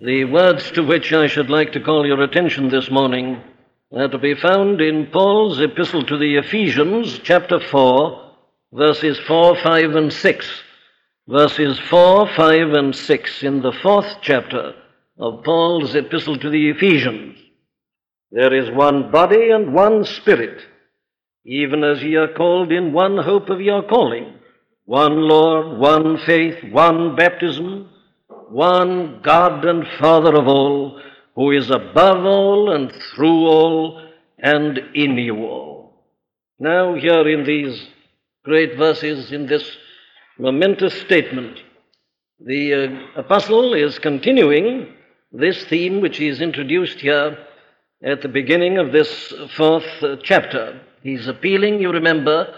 The words to which I should like to call your attention this morning are to be found in Paul's epistle to the Ephesians, chapter 4, verses 4, 5, and 6. Verses 4, 5, and 6 in the fourth chapter of Paul's epistle to the Ephesians. There is one body and one spirit, even as ye are called in one hope of your calling, one Lord, one faith, one baptism one God and Father of all, who is above all and through all and in you all. Now, here in these great verses, in this momentous statement, the uh, apostle is continuing this theme which he has introduced here at the beginning of this fourth uh, chapter. He's appealing, you remember,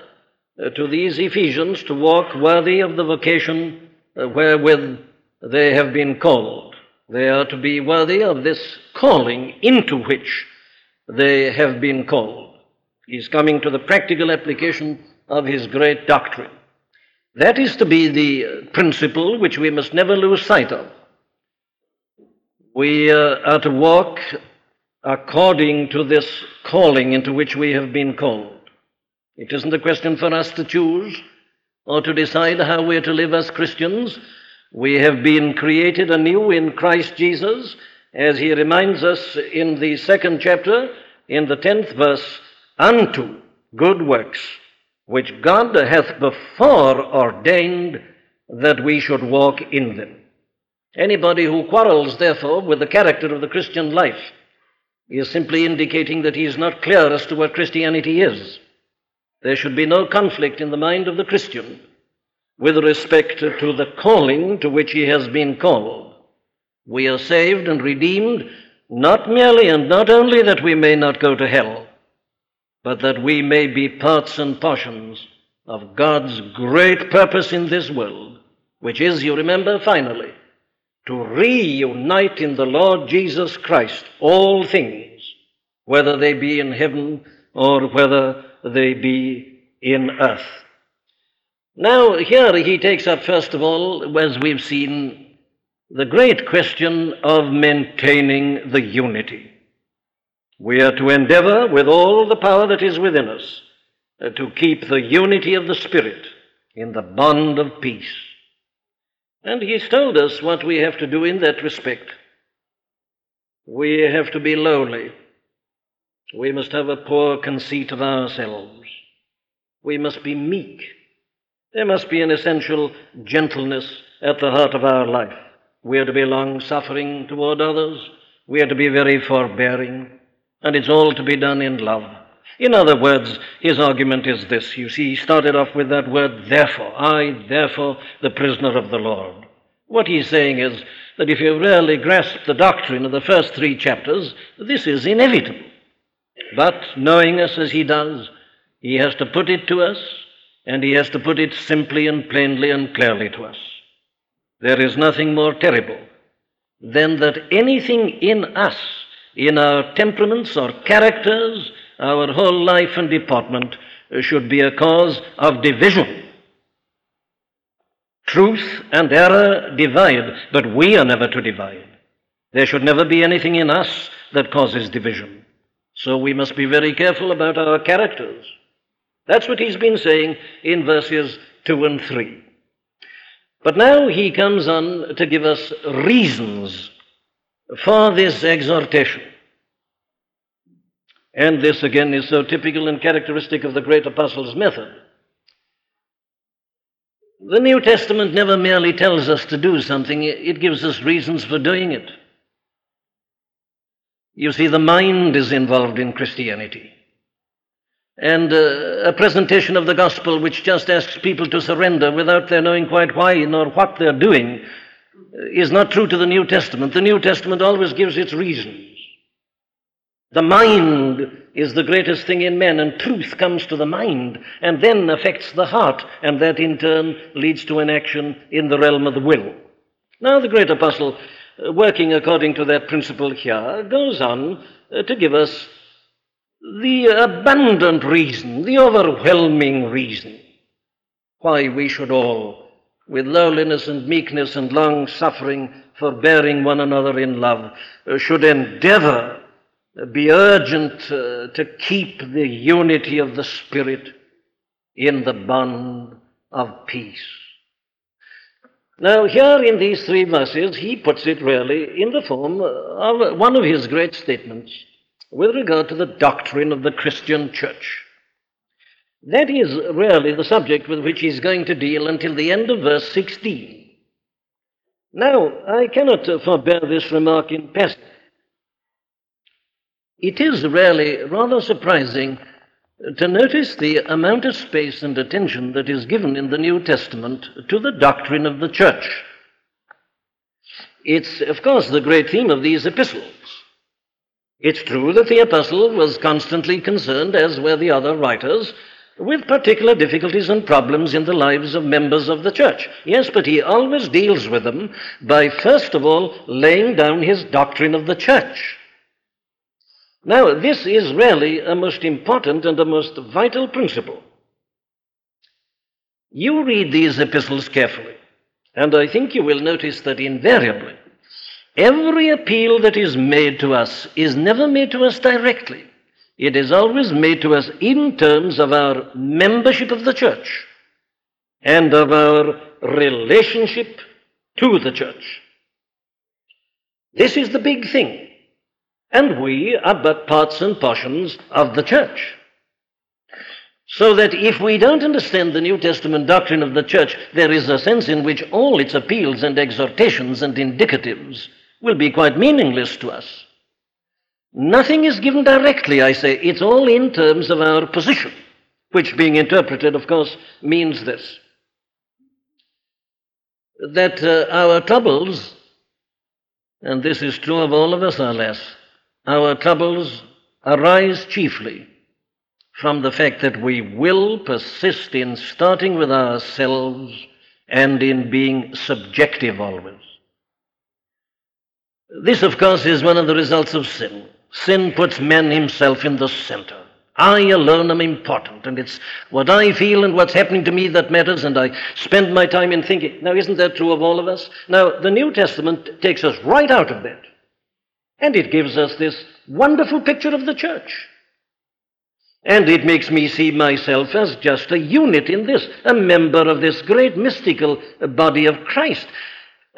uh, to these Ephesians to walk worthy of the vocation uh, wherewith they have been called. They are to be worthy of this calling into which they have been called. He's coming to the practical application of his great doctrine. That is to be the principle which we must never lose sight of. We uh, are to walk according to this calling into which we have been called. It isn't a question for us to choose or to decide how we're to live as Christians. We have been created anew in Christ Jesus, as he reminds us in the second chapter, in the tenth verse, unto good works, which God hath before ordained that we should walk in them. Anybody who quarrels, therefore, with the character of the Christian life is simply indicating that he is not clear as to what Christianity is. There should be no conflict in the mind of the Christian with respect to the calling to which he has been called. We are saved and redeemed not merely and not only that we may not go to hell, but that we may be parts and portions of God's great purpose in this world, which is, you remember, finally, to reunite in the Lord Jesus Christ all things, whether they be in heaven or whether they be in earth. Now, here he takes up, first of all, as we've seen, the great question of maintaining the unity. We are to endeavor with all the power that is within us uh, to keep the unity of the Spirit in the bond of peace. And he's told us what we have to do in that respect. We have to be lowly. We must have a poor conceit of ourselves. We must be meek. There must be an essential gentleness at the heart of our life. We are to be long suffering toward others. We are to be very forbearing. And it's all to be done in love. In other words, his argument is this. You see, he started off with that word, therefore. I, therefore, the prisoner of the Lord. What he's saying is that if you really grasp the doctrine of the first three chapters, this is inevitable. But knowing us as he does, he has to put it to us and he has to put it simply and plainly and clearly to us. There is nothing more terrible than that anything in us, in our temperaments or characters, our whole life and deportment, should be a cause of division. Truth and error divide, but we are never to divide. There should never be anything in us that causes division. So we must be very careful about our characters. That's what he's been saying in verses 2 and 3. But now he comes on to give us reasons for this exhortation. And this again is so typical and characteristic of the great apostle's method. The New Testament never merely tells us to do something, it gives us reasons for doing it. You see, the mind is involved in Christianity and uh, a presentation of the gospel which just asks people to surrender without their knowing quite why nor what they're doing uh, is not true to the New Testament. The New Testament always gives its reasons. The mind is the greatest thing in men, and truth comes to the mind and then affects the heart, and that in turn leads to an action in the realm of the will. Now, the great apostle, uh, working according to that principle here, goes on uh, to give us the abundant reason, the overwhelming reason why we should all with lowliness and meekness and long suffering, forbearing one another in love, uh, should endeavor, uh, be urgent uh, to keep the unity of the Spirit in the bond of peace. Now, here in these three verses, he puts it really in the form of one of his great statements with regard to the doctrine of the Christian church. That is really the subject with which he's going to deal until the end of verse 16. Now, I cannot forbear this remark in passing. It is really rather surprising to notice the amount of space and attention that is given in the New Testament to the doctrine of the church. It's, of course, the great theme of these epistles. It's true that the apostle was constantly concerned, as were the other writers, with particular difficulties and problems in the lives of members of the church. Yes, but he always deals with them by, first of all, laying down his doctrine of the church. Now, this is really a most important and a most vital principle. You read these epistles carefully, and I think you will notice that invariably, every appeal that is made to us is never made to us directly. It is always made to us in terms of our membership of the church and of our relationship to the church. This is the big thing. And we are but parts and portions of the church. So that if we don't understand the New Testament doctrine of the church, there is a sense in which all its appeals and exhortations and indicatives will be quite meaningless to us. Nothing is given directly, I say. It's all in terms of our position, which, being interpreted, of course, means this that uh, our troubles, and this is true of all of us, alas, our troubles arise chiefly from the fact that we will persist in starting with ourselves and in being subjective always. This, of course, is one of the results of sin. Sin puts man himself in the center. I alone am important, and it's what I feel and what's happening to me that matters, and I spend my time in thinking. Now, isn't that true of all of us? Now, the New Testament takes us right out of that, and it gives us this wonderful picture of the church. And it makes me see myself as just a unit in this, a member of this great mystical body of Christ.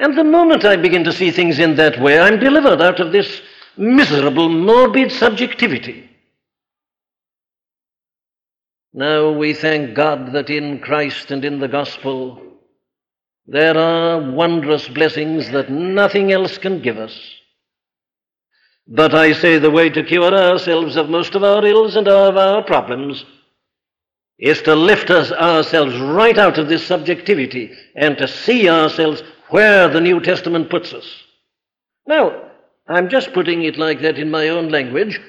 And the moment I begin to see things in that way, I'm delivered out of this miserable, morbid subjectivity. Now we thank God that in Christ and in the gospel there are wondrous blessings that nothing else can give us. But I say the way to cure ourselves of most of our ills and of our problems is to lift us ourselves right out of this subjectivity and to see ourselves where the New Testament puts us. Now, I'm just putting it like that in my own language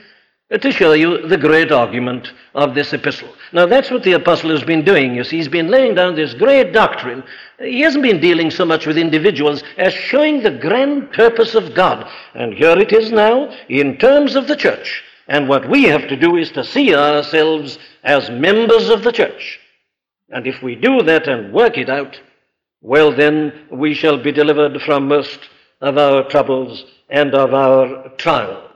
uh, to show you the great argument of this epistle. Now, that's what the apostle has been doing. You see, he's been laying down this great doctrine. He hasn't been dealing so much with individuals as showing the grand purpose of God. And here it is now in terms of the church. And what we have to do is to see ourselves as members of the church. And if we do that and work it out, well, then we shall be delivered from most of our troubles and of our trials.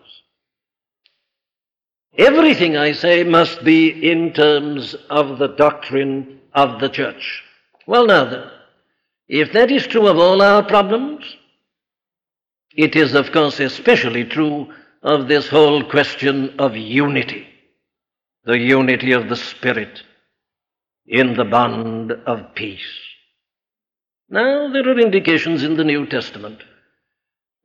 Everything, I say, must be in terms of the doctrine of the church. Well, now then, if that is true of all our problems, it is, of course, especially true of this whole question of unity, the unity of the Spirit in the bond of peace. Now, there are indications in the New Testament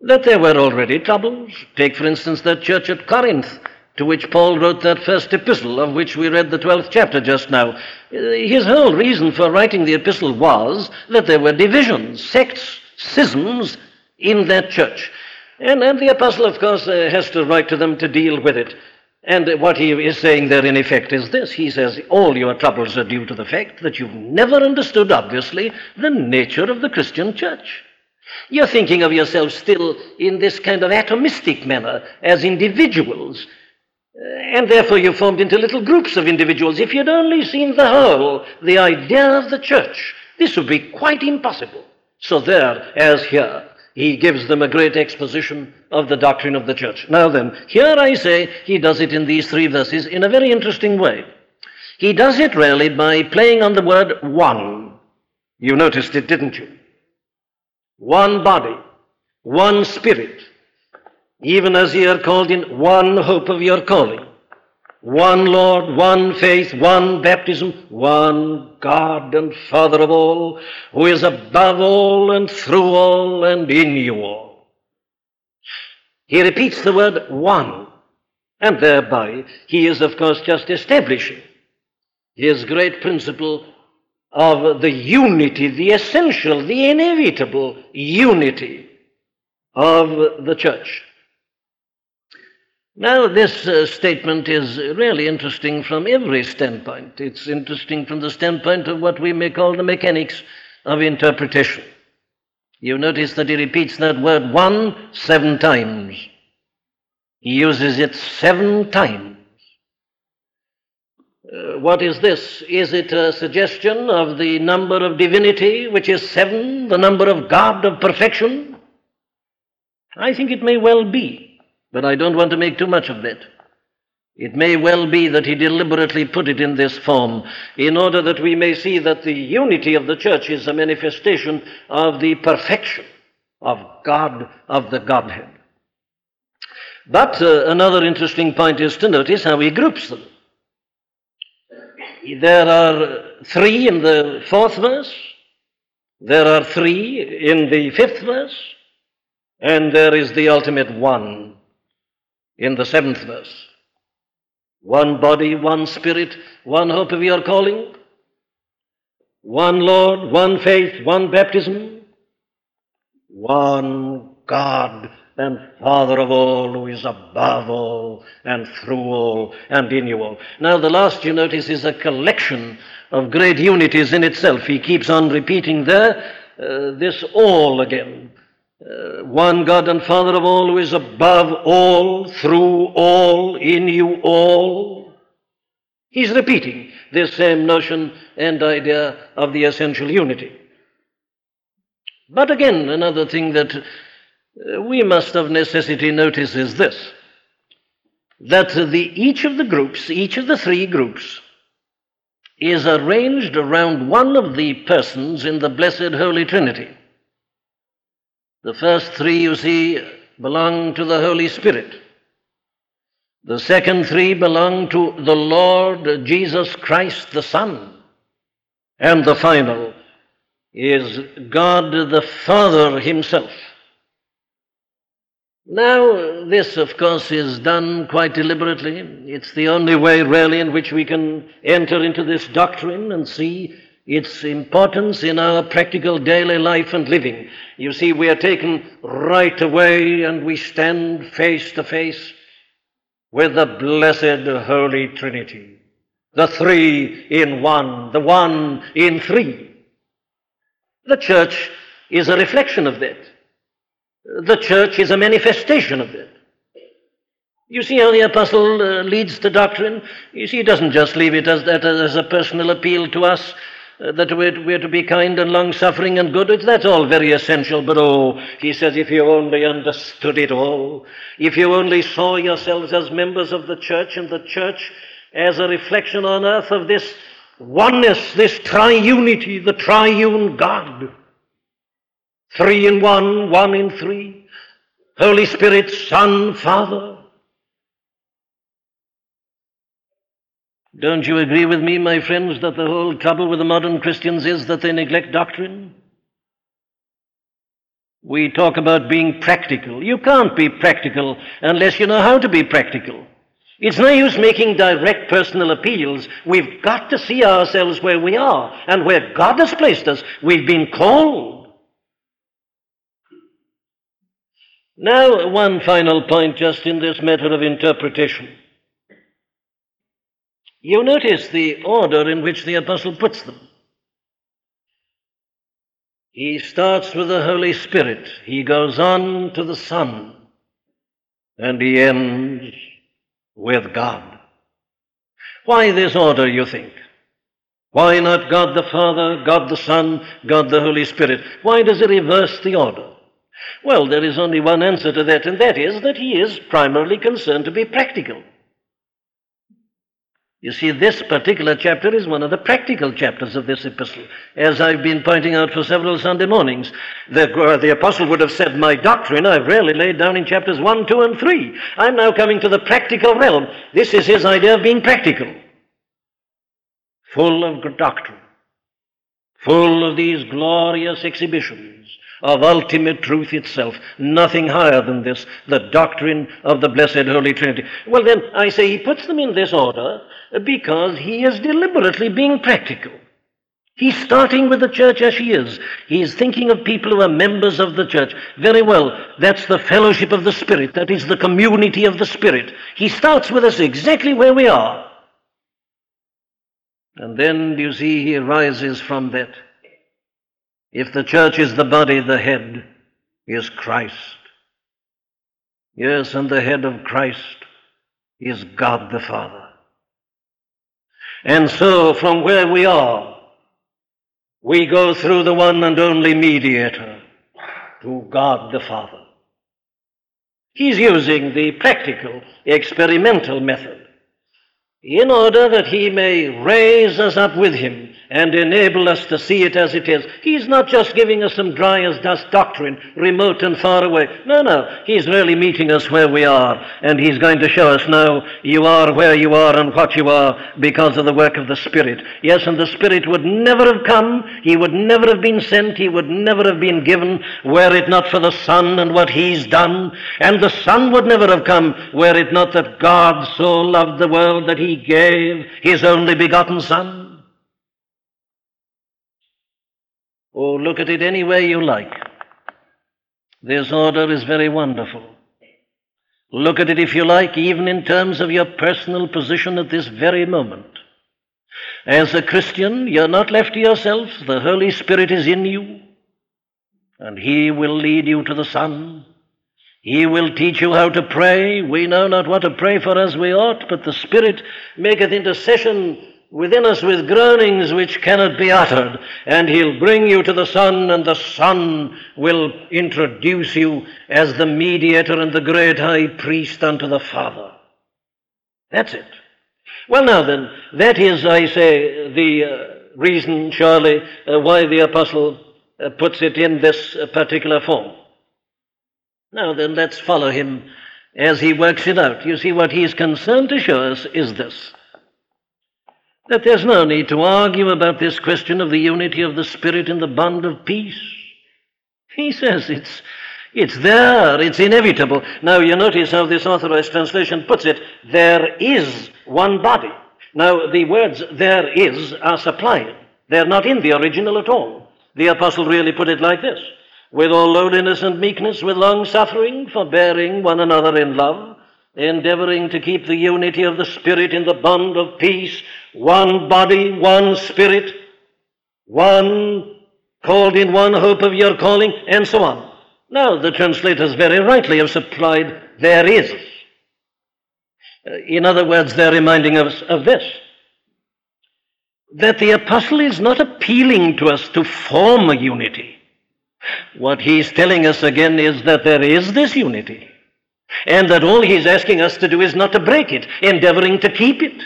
that there were already troubles. Take, for instance, that church at Corinth, to which Paul wrote that first epistle, of which we read the 12th chapter just now. His whole reason for writing the epistle was that there were divisions, sects, schisms in that church. And, and the apostle, of course, uh, has to write to them to deal with it. And what he is saying there, in effect, is this. He says, All your troubles are due to the fact that you've never understood, obviously, the nature of the Christian church. You're thinking of yourself still in this kind of atomistic manner, as individuals. Uh, and therefore you formed into little groups of individuals. If you'd only seen the whole, the idea of the church, This would be quite impossible. So, there, as here, he gives them a great exposition of the doctrine of the church. Now, then, here I say he does it in these three verses in a very interesting way. He does it really by playing on the word one. You noticed it, didn't you? One body, one spirit, even as ye are called in one hope of your calling. One Lord, one faith, one baptism, one God and Father of all, who is above all and through all and in you all. He repeats the word one, and thereby he is, of course, just establishing his great principle of the unity, the essential, the inevitable unity of the church. Now, this uh, statement is really interesting from every standpoint. It's interesting from the standpoint of what we may call the mechanics of interpretation. You notice that he repeats that word one seven times. He uses it seven times. Uh, what is this? Is it a suggestion of the number of divinity, which is seven, the number of God of perfection? I think it may well be, but I don't want to make too much of that. It may well be that he deliberately put it in this form in order that we may see that the unity of the church is a manifestation of the perfection of God, of the Godhead. But uh, another interesting point is to notice how he groups them. There are three in the fourth verse, there are three in the fifth verse, and there is the ultimate one in the seventh verse. One body, one spirit, one hope of your calling, one Lord, one faith, one baptism, one God and Father of all, who is above all and through all and in you all. Now, the last you notice is a collection of great unities in itself. He keeps on repeating there uh, this all again. Uh, one God and Father of all, who is above all, through all, in you all. He's repeating this same notion and idea of the essential unity. But again, another thing that uh, we must of necessity notice is this that the, each of the groups, each of the three groups, is arranged around one of the persons in the blessed Holy Trinity. The first three, you see, belong to the Holy Spirit. The second three belong to the Lord Jesus Christ, the Son. And the final is God the Father Himself. Now, this, of course, is done quite deliberately. It's the only way, really, in which we can enter into this doctrine and see its importance in our practical daily life and living. You see, we are taken right away and we stand face to face with the blessed Holy Trinity. The three in one, the one in three. The church is a reflection of that. The church is a manifestation of that. You see how the apostle uh, leads the doctrine? You see, he doesn't just leave it as, that, as a personal appeal to us that we're, we're, to be kind and long suffering and good. That's all very essential, but oh, he says, if you only understood it all, if you only saw yourselves as members of the church and the church as a reflection on earth of this oneness, this triunity, the triune God Three in one, one in three. Holy Spirit, Son, Father. Don't you agree with me, my friends, that the whole trouble with the modern Christians is that they neglect doctrine? We talk about being practical. You can't be practical unless you know how to be practical. It's no use making direct personal appeals. We've got to see ourselves where we are and where God has placed us. We've been called. Now, one final point just in this matter of interpretation. You notice the order in which the apostle puts them. He starts with the Holy Spirit, he goes on to the Son, and he ends with God. Why this order, you think? Why not God the Father, God the Son, God the Holy Spirit? Why does he reverse the order? Well, there is only one answer to that, and that is that he is primarily concerned to be practical. You see, this particular chapter is one of the practical chapters of this epistle. As I've been pointing out for several Sunday mornings, the, uh, the apostle would have said, My doctrine I've rarely laid down in chapters 1, 2, and 3. I'm now coming to the practical realm. This is his idea of being practical. Full of doctrine, full of these glorious exhibitions of ultimate truth itself. Nothing higher than this, the doctrine of the blessed Holy Trinity. Well, then, I say he puts them in this order because he is deliberately being practical. He's starting with the church as she is. He's thinking of people who are members of the church. Very well, that's the fellowship of the Spirit. That is the community of the Spirit. He starts with us exactly where we are. And then, you see, he rises from that. If the church is the body, the head is Christ. Yes, and the head of Christ is God the Father. And so, from where we are, we go through the one and only mediator to God the Father. He's using the practical, experimental method in order that he may raise us up with him and enable us to see it as it is. He's not just giving us some dry as dust doctrine, remote and far away. No, no. He's really meeting us where we are, and He's going to show us now you are where you are and what you are because of the work of the Spirit. Yes, and the Spirit would never have come, He would never have been sent, He would never have been given were it not for the Son and what He's done. And the Son would never have come were it not that God so loved the world that He gave His only begotten Son. Oh, look at it any way you like. This order is very wonderful. Look at it, if you like, even in terms of your personal position at this very moment. As a Christian, you're not left to yourself. The Holy Spirit is in you, and He will lead you to the Son. He will teach you how to pray. We know not what to pray for as we ought, but the Spirit maketh intercession within us with groanings which cannot be uttered, and he'll bring you to the Son, and the Son will introduce you as the mediator and the great high priest unto the Father. That's it. Well, now then, that is, I say, the uh, reason, surely, uh, why the apostle uh, puts it in this uh, particular form. Now then, let's follow him as he works it out. You see, what he's concerned to show us is this that there's no need to argue about this question of the unity of the Spirit in the bond of peace. He says it's, it's there, it's inevitable. Now, you notice how this authorized translation puts it there is one body. Now, the words there is are supplied, they're not in the original at all. The apostle really put it like this with all lowliness and meekness, with long suffering, forbearing one another in love endeavoring to keep the unity of the Spirit in the bond of peace, one body, one Spirit, one called in one hope of your calling, and so on. Now, the translators very rightly have supplied there is. Uh, in other words, they're reminding us of this that the apostle is not appealing to us to form a unity. What he's telling us again is that there is this unity. And that all he's asking us to do is not to break it, endeavoring to keep it,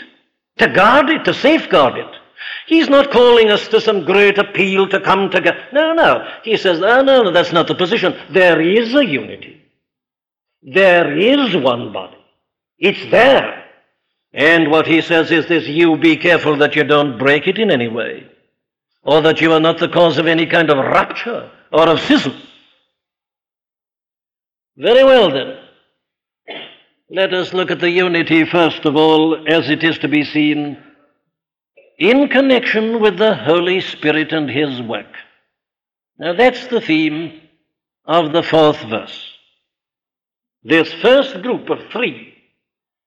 to guard it, to safeguard it. He's not calling us to some great appeal to come together. No, no. He says, oh, no, no, that's not the position. There is a unity. There is one body. It's there. And what he says is this you be careful that you don't break it in any way, or that you are not the cause of any kind of rupture or of schism. Very well, then. Let us look at the unity, first of all, as it is to be seen in connection with the Holy Spirit and His work. Now, that's the theme of the fourth verse. This first group of three,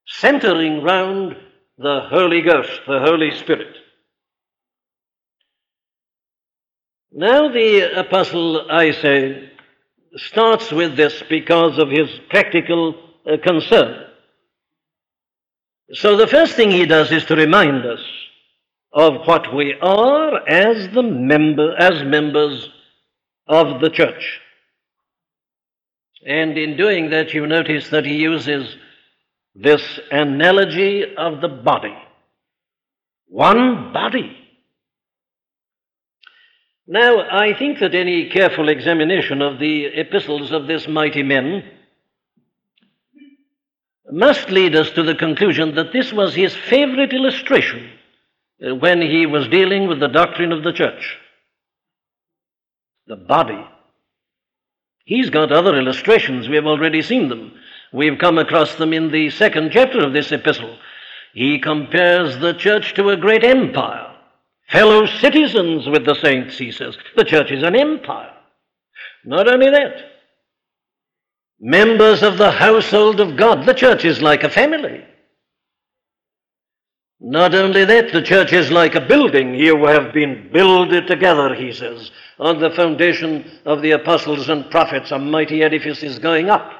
centering round the Holy Ghost, the Holy Spirit. Now, the apostle, I say, starts with this because of his practical uh, concern. So the first thing he does is to remind us of what we are as the member as members of the church. And in doing that, you notice that he uses this analogy of the body. One body. Now, I think that any careful examination of the epistles of this mighty men must lead us to the conclusion that this was his favorite illustration uh, when he was dealing with the doctrine of the church. The body. He's got other illustrations. We have already seen them. We've come across them in the second chapter of this epistle. He compares the church to a great empire. Fellow citizens with the saints, he says. The church is an empire. Not only that, members of the household of God. The church is like a family. Not only that, the church is like a building. You have been builded together, he says, on the foundation of the apostles and prophets. A mighty edifice is going up.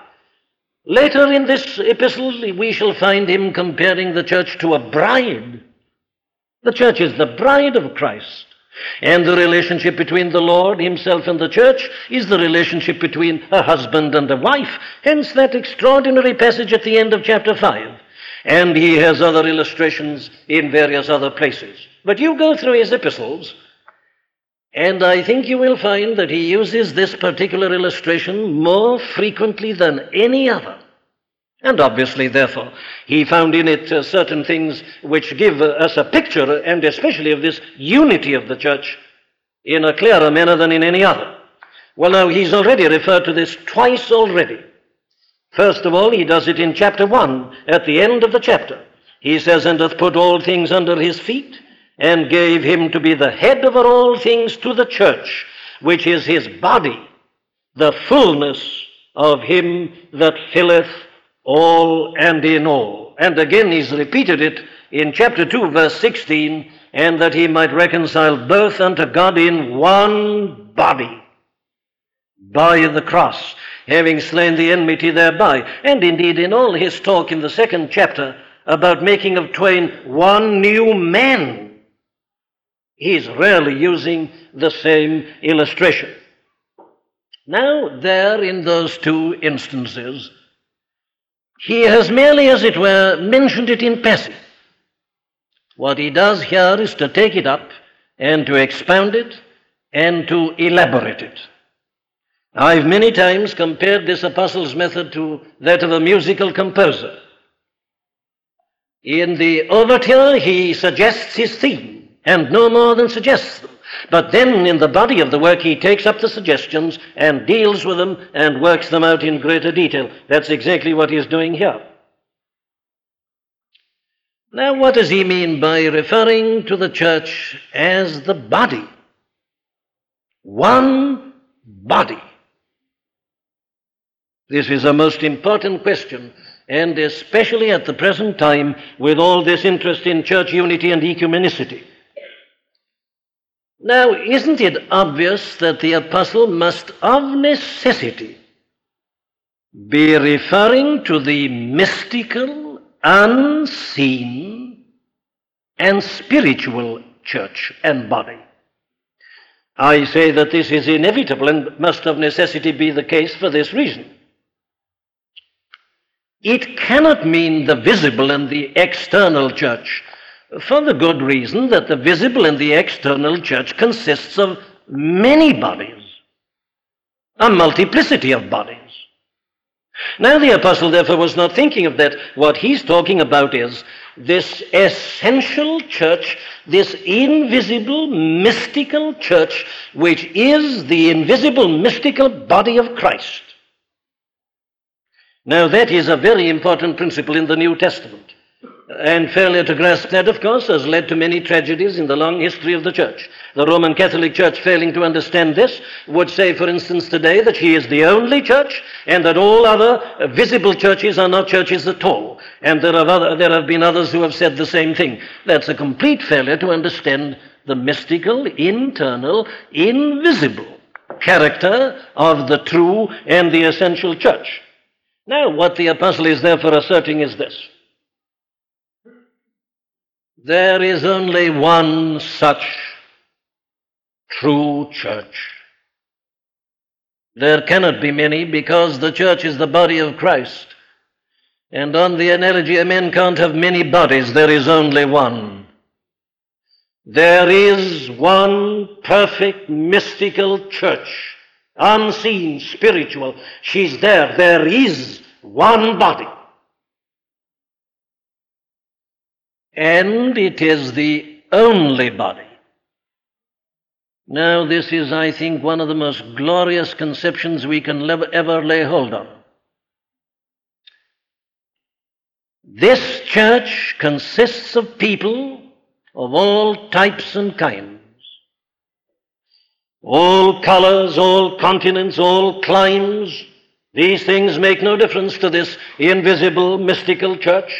Later in this epistle, we shall find him comparing the church to a bride. The church is the bride of Christ. And the relationship between the Lord Himself and the church is the relationship between a husband and a wife. Hence that extraordinary passage at the end of chapter 5. And he has other illustrations in various other places. But you go through his epistles, and I think you will find that he uses this particular illustration more frequently than any other. And obviously, therefore, he found in it uh, certain things which give uh, us a picture, and especially of this unity of the church, in a clearer manner than in any other. Well, now, he's already referred to this twice already. First of all, he does it in chapter 1, at the end of the chapter. He says, And hath put all things under his feet, and gave him to be the head over all things to the church, which is his body, the fullness of him that filleth all and in all. And again, he's repeated it in chapter 2, verse 16, and that he might reconcile both unto God in one body by the cross, having slain the enmity thereby. And indeed, in all his talk in the second chapter about making of twain one new man, he's rarely using the same illustration. Now, there in those two instances, he has merely, as it were, mentioned it in passing. What he does here is to take it up and to expound it and to elaborate it. I've many times compared this apostle's method to that of a musical composer. In the overture, he suggests his theme, and no more than suggests them. But then in the body of the work, he takes up the suggestions and deals with them and works them out in greater detail. That's exactly what he's doing here. Now, what does he mean by referring to the church as the body? One body. This is a most important question, and especially at the present time with all this interest in church unity and ecumenicity. Now, isn't it obvious that the apostle must of necessity be referring to the mystical, unseen, and spiritual church and body? I say that this is inevitable and must of necessity be the case for this reason. It cannot mean the visible and the external church for the good reason that the visible and the external church consists of many bodies, a multiplicity of bodies. Now, the apostle, therefore, was not thinking of that. What he's talking about is this essential church, this invisible, mystical church, which is the invisible, mystical body of Christ. Now, that is a very important principle in the New Testament. And failure to grasp that, of course, has led to many tragedies in the long history of the Church. The Roman Catholic Church, failing to understand this, would say, for instance, today that she is the only church and that all other visible churches are not churches at all. And there have, other, there have been others who have said the same thing. That's a complete failure to understand the mystical, internal, invisible character of the true and the essential church. Now, what the apostle is therefore asserting is this There is only one such true church. There cannot be many because the church is the body of Christ. And on the analogy, a man can't have many bodies, there is only one. There is one perfect mystical church, unseen, spiritual. She's there. There is one body. And it is the only body. Now, this is, I think, one of the most glorious conceptions we can ever lay hold on. This church consists of people of all types and kinds, all colors, all continents, all climes. These things make no difference to this invisible, mystical church.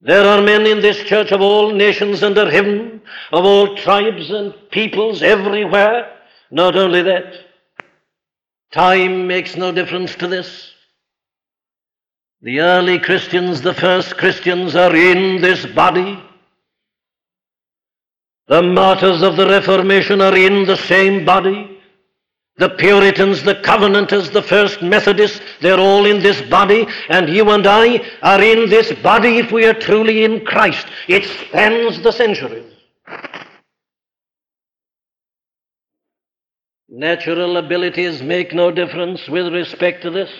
There are men in this church of all nations under heaven, of all tribes and peoples everywhere. Not only that, time makes no difference to this. The early Christians, the first Christians, are in this body. The martyrs of the Reformation are in the same body. The Puritans, the Covenanters, the First Methodists, they're all in this body, and you and I are in this body if we are truly in Christ. It spans the centuries. Natural abilities make no difference with respect to this.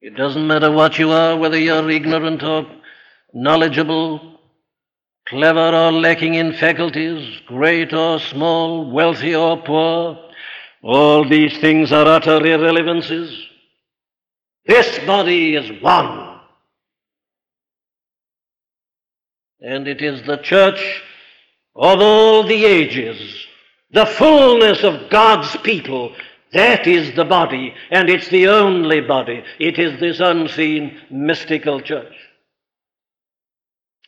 It doesn't matter what you are, whether you're ignorant or knowledgeable, clever or lacking in faculties, great or small, wealthy or poor. All these things are utter irrelevances. This body is one. And it is the church of all the ages, the fullness of God's people that is the body, and it's the only body. It is this unseen, mystical church.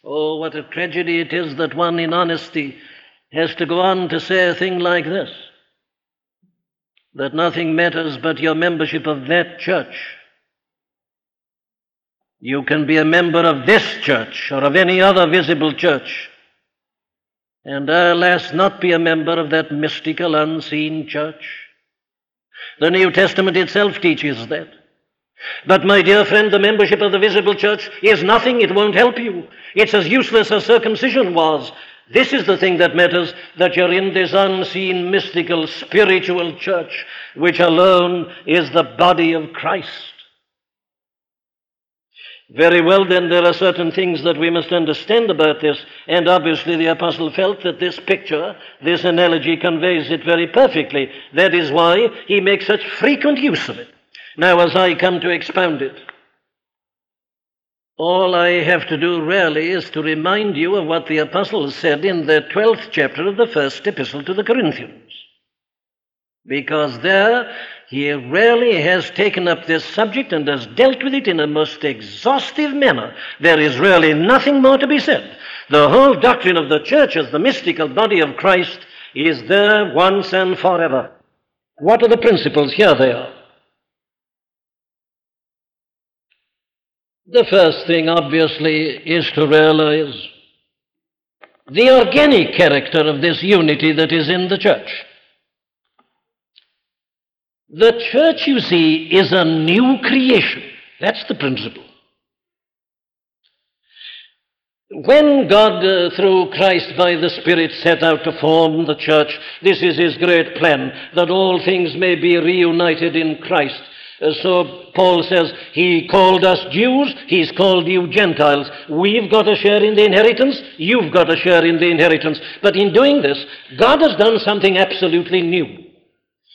Oh, what a tragedy it is that one in honesty has to go on to say a thing like this that nothing matters but your membership of that church. You can be a member of this church or of any other visible church, and alas, not be a member of that mystical, unseen church. The New Testament itself teaches that. But, my dear friend, the membership of the visible church is nothing. It won't help you. It's as useless as circumcision was. This is the thing that matters that you're in this unseen, mystical, spiritual church, which alone is the body of Christ. Very well, then, there are certain things that we must understand about this, and obviously the apostle felt that this picture, this analogy, conveys it very perfectly. That is why he makes such frequent use of it. Now, as I come to expound it, all I have to do really is to remind you of what the apostle said in the 12th chapter of the first epistle to the Corinthians. Because there he really has taken up this subject and has dealt with it in a most exhaustive manner. There is really nothing more to be said. The whole doctrine of the church as the mystical body of Christ is there once and forever. What are the principles? Here they are. The first thing, obviously, is to realize the organic character of this unity that is in the church. The church, you see, is a new creation. That's the principle. When God, uh, through Christ by the Spirit, set out to form the church, this is his great plan, that all things may be reunited in Christ. Uh, so Paul says, He called us Jews, He's called you Gentiles. We've got a share in the inheritance, you've got a share in the inheritance. But in doing this, God has done something absolutely new.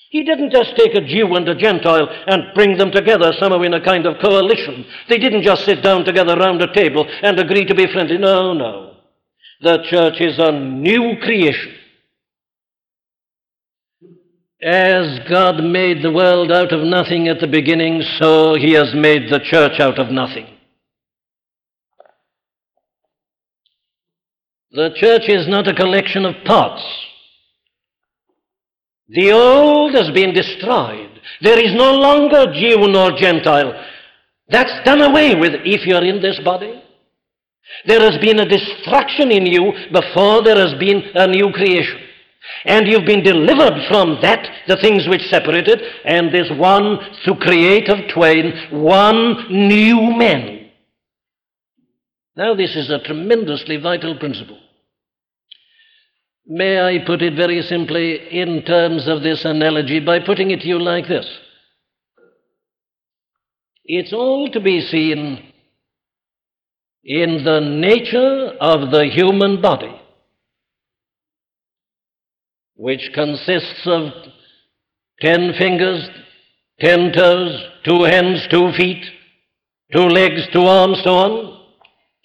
He didn't just take a Jew and a Gentile and bring them together somehow in a kind of coalition. They didn't just sit down together round a table and agree to be friendly. No, no. The church is a new creation. As God made the world out of nothing at the beginning, so He has made the church out of nothing. The church is not a collection of parts. The old has been destroyed. There is no longer Jew nor Gentile. That's done away with if you're in this body. There has been a destruction in you before there has been a new creation. And you've been delivered from that, the things which separated, and there's one to create of twain, one new man. Now, this is a tremendously vital principle. May I put it very simply in terms of this analogy by putting it to you like this? It's all to be seen in the nature of the human body, which consists of ten fingers, ten toes, two hands, two feet, two legs, two arms, so on.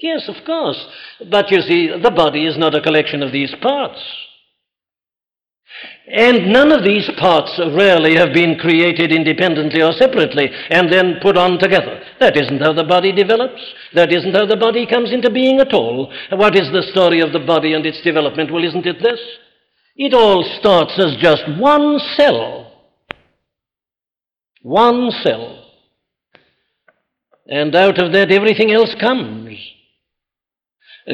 Yes, of course. But you see, the body is not a collection of these parts. And none of these parts rarely have been created independently or separately and then put on together. That isn't how the body develops. That isn't how the body comes into being at all. What is the story of the body and its development? Well, isn't it this? It all starts as just one cell. One cell. And out of that, everything else comes.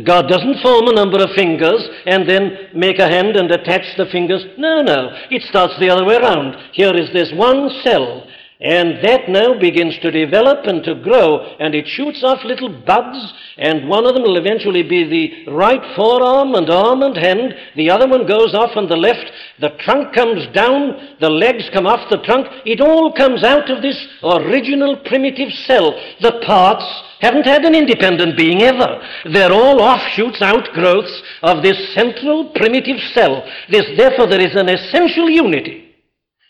God doesn't form a number of fingers and then make a hand and attach the fingers. No, no. It starts the other way around. Here is this one cell, and that now begins to develop and to grow, and it shoots off little buds, and one of them will eventually be the right forearm and arm and hand. The other one goes off on the left. The trunk comes down, the legs come off the trunk. It all comes out of this original primitive cell. The parts haven't had an independent being ever. They're all offshoots, outgrowths of this central primitive cell. This, therefore, there is an essential unity.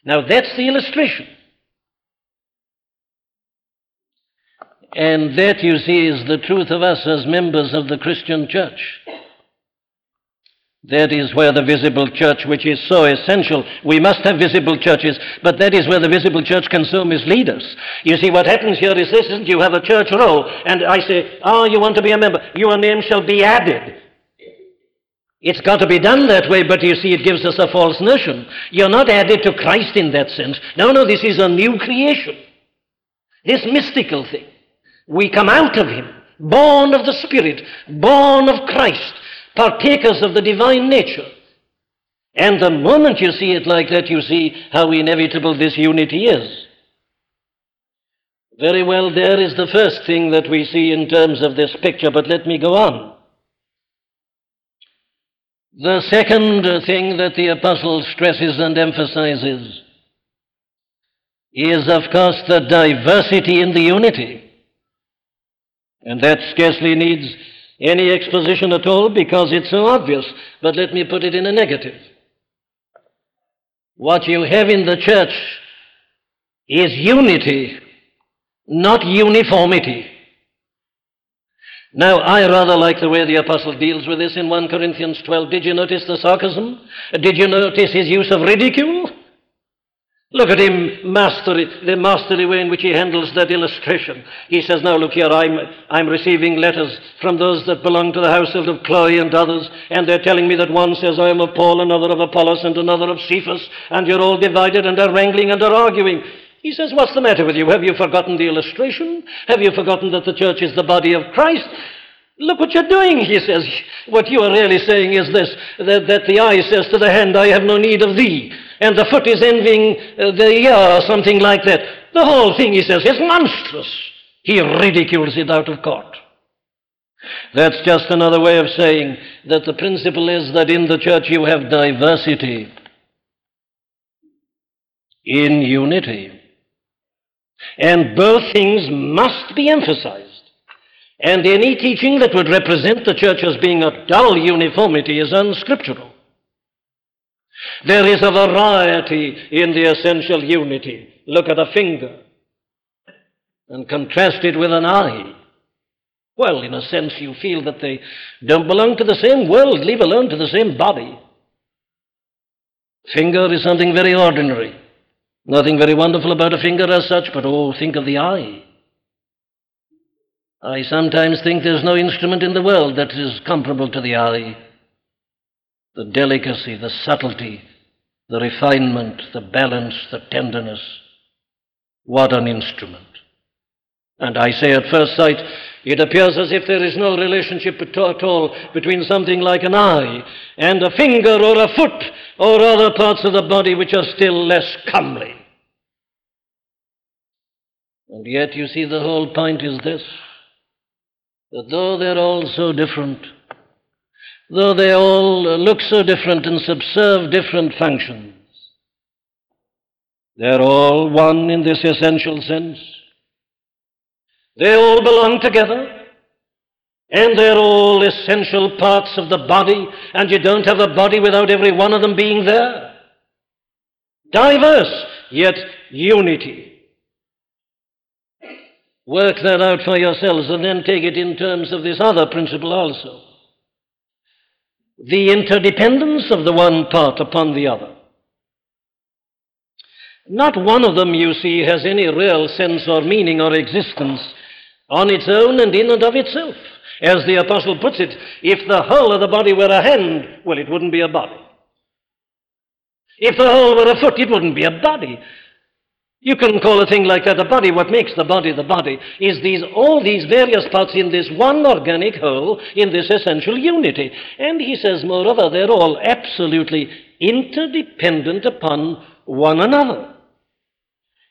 Now, that's the illustration. And that, you see, is the truth of us as members of the Christian church. That is where the visible church, which is so essential, we must have visible churches, but that is where the visible church can so mislead us. You see, what happens here is this, isn't? You have a church roll, and I say, oh, you want to be a member, your name shall be added. It's got to be done that way, but you see, it gives us a false notion. You're not added to Christ in that sense. No, no, this is a new creation. This mystical thing. We come out of Him, born of the Spirit, born of Christ, partakers of the divine nature. And the moment you see it like that, you see how inevitable this unity is. Very well, there is the first thing that we see in terms of this picture, but let me go on. The second thing that the apostle stresses and emphasizes is, of course, the diversity in the unity. And that scarcely needs any exposition at all because it's so obvious. But let me put it in a negative. What you have in the church is unity, not uniformity. Now, I rather like the way the apostle deals with this in 1 Corinthians 12. Did you notice the sarcasm? Did you notice his use of ridicule? Look at him, mastery, the masterly way in which he handles that illustration. He says, Now look here, I'm, I'm receiving letters from those that belong to the household of Chloe and others, and they're telling me that one says, I am of Paul, another of Apollos, and another of Cephas, and you're all divided and are wrangling and are arguing. He says, What's the matter with you? Have you forgotten the illustration? Have you forgotten that the church is the body of Christ? Look what you're doing, he says. What you are really saying is this that, that the eye says to the hand, I have no need of thee and the foot is envying uh, the ear, or something like that. The whole thing, he says, is monstrous. He ridicules it out of court. That's just another way of saying that the principle is that in the church you have diversity in unity. And both things must be emphasized. And any teaching that would represent the church as being a dull uniformity is unscriptural. There is a variety in the essential unity. Look at a finger and contrast it with an eye. Well, in a sense, you feel that they don't belong to the same world, leave alone to the same body. Finger is something very ordinary. Nothing very wonderful about a finger as such, but oh, think of the eye. I sometimes think there's no instrument in the world that is comparable to the eye the delicacy, the subtlety, the refinement, the balance, the tenderness. What an instrument. And I say at first sight, it appears as if there is no relationship at all between something like an eye and a finger or a foot or other parts of the body which are still less comely. And yet, you see, the whole point is this that though they're all so different, though they all look so different and subserve different functions, they're all one in this essential sense. They all belong together. And they're all essential parts of the body, and you don't have a body without every one of them being there. Diverse, yet unity. Work that out for yourselves and then take it in terms of this other principle also the interdependence of the one part upon the other. Not one of them, you see, has any real sense or meaning or existence on its own and in and of itself. As the apostle puts it, if the whole of the body were a hand, well, it wouldn't be a body. If the whole were a foot, it wouldn't be a body. You can call a thing like that a body. What makes the body the body is these all these various parts in this one organic whole, in this essential unity. And he says, moreover, they're all absolutely interdependent upon one another.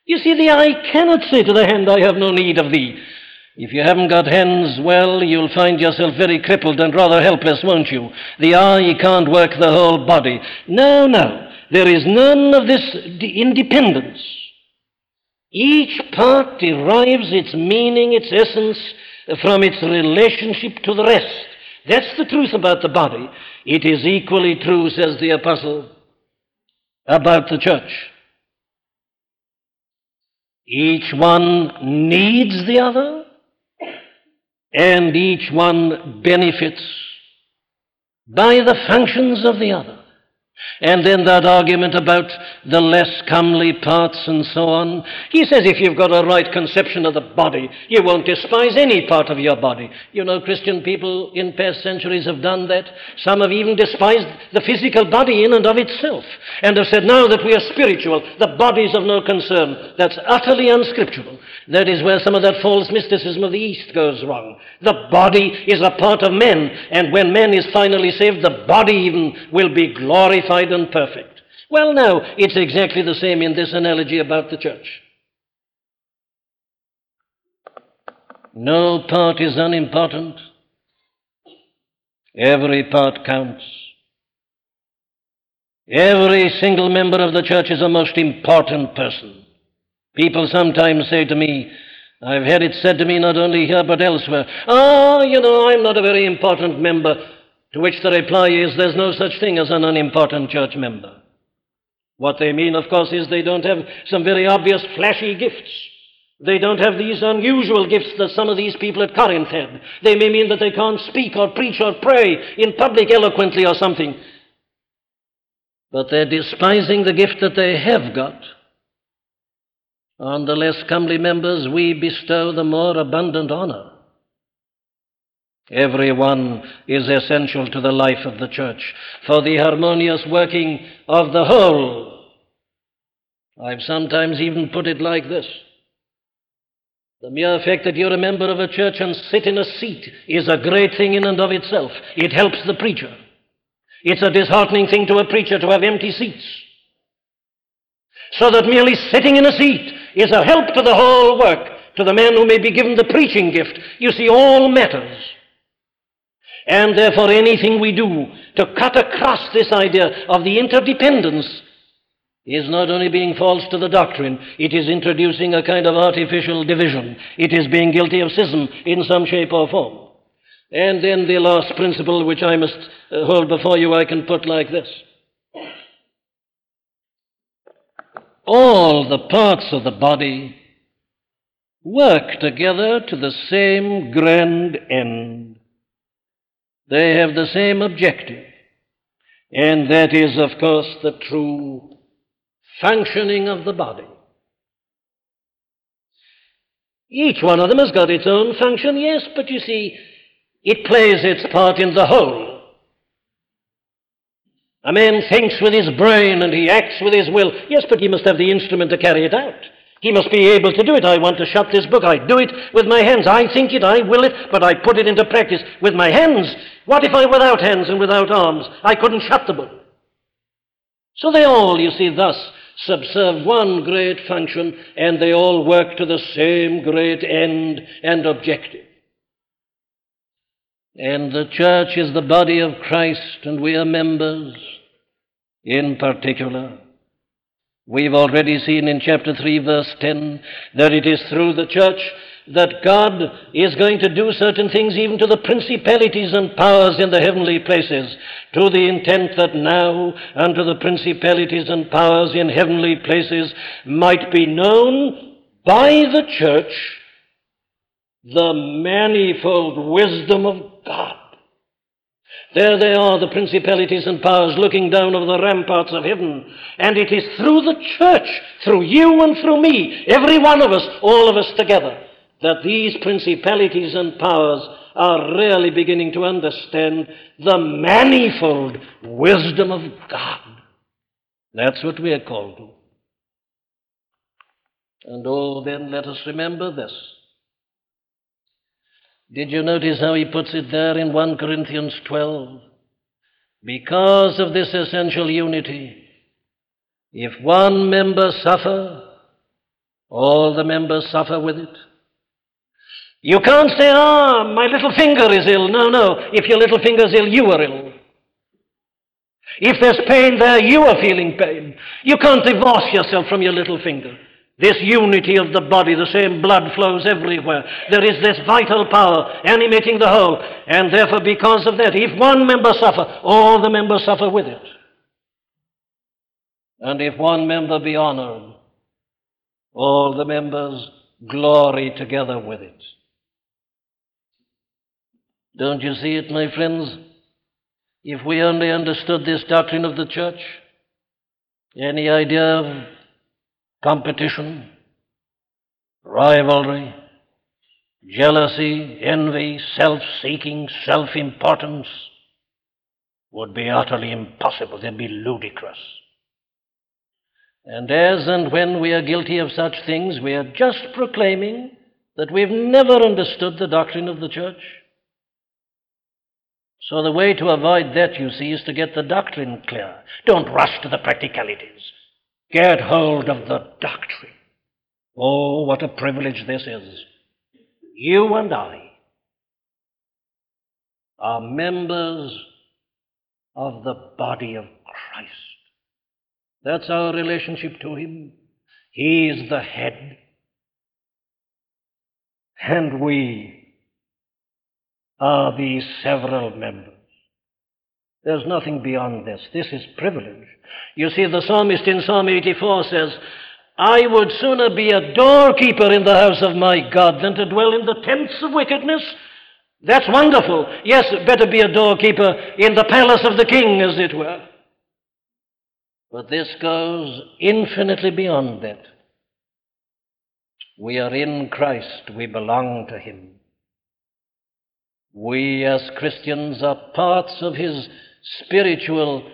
You see, the eye cannot say to the hand, I have no need of thee. If you haven't got hands, well, you'll find yourself very crippled and rather helpless, won't you? The eye can't work the whole body. No, no. There is none of this independence. Each part derives its meaning, its essence, from its relationship to the rest. That's the truth about the body. It is equally true, says the apostle, about the church. Each one needs the other, and each one benefits by the functions of the other. And then that argument about the less comely parts and so on. He says if you've got a right conception of the body, you won't despise any part of your body. You know, Christian people in past centuries have done that. Some have even despised the physical body in and of itself and have said, now that we are spiritual, the body's of no concern. That's utterly unscriptural. That is where some of that false mysticism of the East goes wrong. The body is a part of men, and when man is finally saved, the body even will be glorified and perfect. Well, now, it's exactly the same in this analogy about the church. No part is unimportant. Every part counts. Every single member of the church is a most important person. People sometimes say to me, I've had it said to me not only here but elsewhere, ah, you know, I'm not a very important member. To which the reply is, there's no such thing as an unimportant church member. What they mean, of course, is they don't have some very obvious flashy gifts. They don't have these unusual gifts that some of these people at Corinth had. They may mean that they can't speak or preach or pray in public eloquently or something. But they're despising the gift that they have got on the less comely members we bestow the more abundant honor. Every one is essential to the life of the church for the harmonious working of the whole. I've sometimes even put it like this. The mere fact that you're a member of a church and sit in a seat is a great thing in and of itself. It helps the preacher. It's a disheartening thing to a preacher to have empty seats. So that merely sitting in a seat is a help to the whole work, to the man who may be given the preaching gift. You see, all matters. And therefore, anything we do to cut across this idea of the interdependence is not only being false to the doctrine, it is introducing a kind of artificial division. It is being guilty of schism in some shape or form. And then the last principle, which I must uh, hold before you, I can put like this all the parts of the body work together to the same grand end. They have the same objective, and that is, of course, the true functioning of the body. Each one of them has got its own function, yes, but you see, it plays its part in the whole. A man thinks with his brain and he acts with his will. Yes, but he must have the instrument to carry it out. He must be able to do it. I want to shut this book. I do it with my hands. I think it, I will it, but I put it into practice with my hands. What if I without hands and without arms? I couldn't shut the book. So they all, you see, thus subserve one great function, and they all work to the same great end and objective. And the church is the body of Christ, and we are members in particular. We've already seen in chapter 3, verse 10, that it is through the church that God is going to do certain things even to the principalities and powers in the heavenly places, to the intent that now unto the principalities and powers in heavenly places might be known by the church the manifold wisdom of God. There they are, the principalities and powers looking down over the ramparts of heaven. And it is through the church, through you and through me, every one of us, all of us together, that these principalities and powers are really beginning to understand the manifold wisdom of God. That's what we are called to. And oh, then let us remember this. Did you notice how he puts it there in 1 Corinthians 12? Because of this essential unity, if one member suffer, all the members suffer with it. You can't say, ah, my little finger is ill. No, no. If your little finger is ill, you are ill. If there's pain there, you are feeling pain. You can't divorce yourself from your little finger. This unity of the body, the same blood flows everywhere. There is this vital power animating the whole. And therefore, because of that, if one member suffer, all the members suffer with it. And if one member be honored, all the members glory together with it. Don't you see it, my friends? If we only understood this doctrine of the church, any idea of competition, rivalry, jealousy, envy, self seeking, self importance would be utterly impossible. They'd be ludicrous. And as and when we are guilty of such things, we are just proclaiming that we've never understood the doctrine of the church. So the way to avoid that, you see, is to get the doctrine clear. Don't rush to the practicalities. Get hold of the doctrine. Oh, what a privilege this is. You and I are members of the body of Christ. That's our relationship to Him. He is the head. And we are the several members. There's nothing beyond this. This is privilege. You see, the psalmist in Psalm 84 says, I would sooner be a doorkeeper in the house of my God than to dwell in the tents of wickedness. That's wonderful. Yes, better be a doorkeeper in the palace of the king, as it were. But this goes infinitely beyond that. We are in Christ, we belong to Him. We as Christians are parts of His spiritual,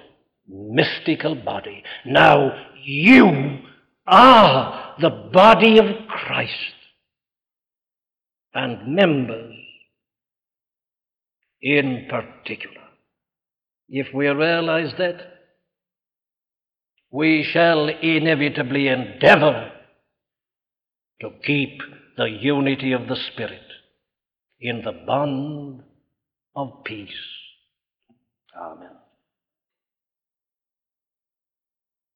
mystical body. Now you are the body of Christ and members in particular. If we realize that, we shall inevitably endeavor to keep the unity of the Spirit in the bond of peace. Amen.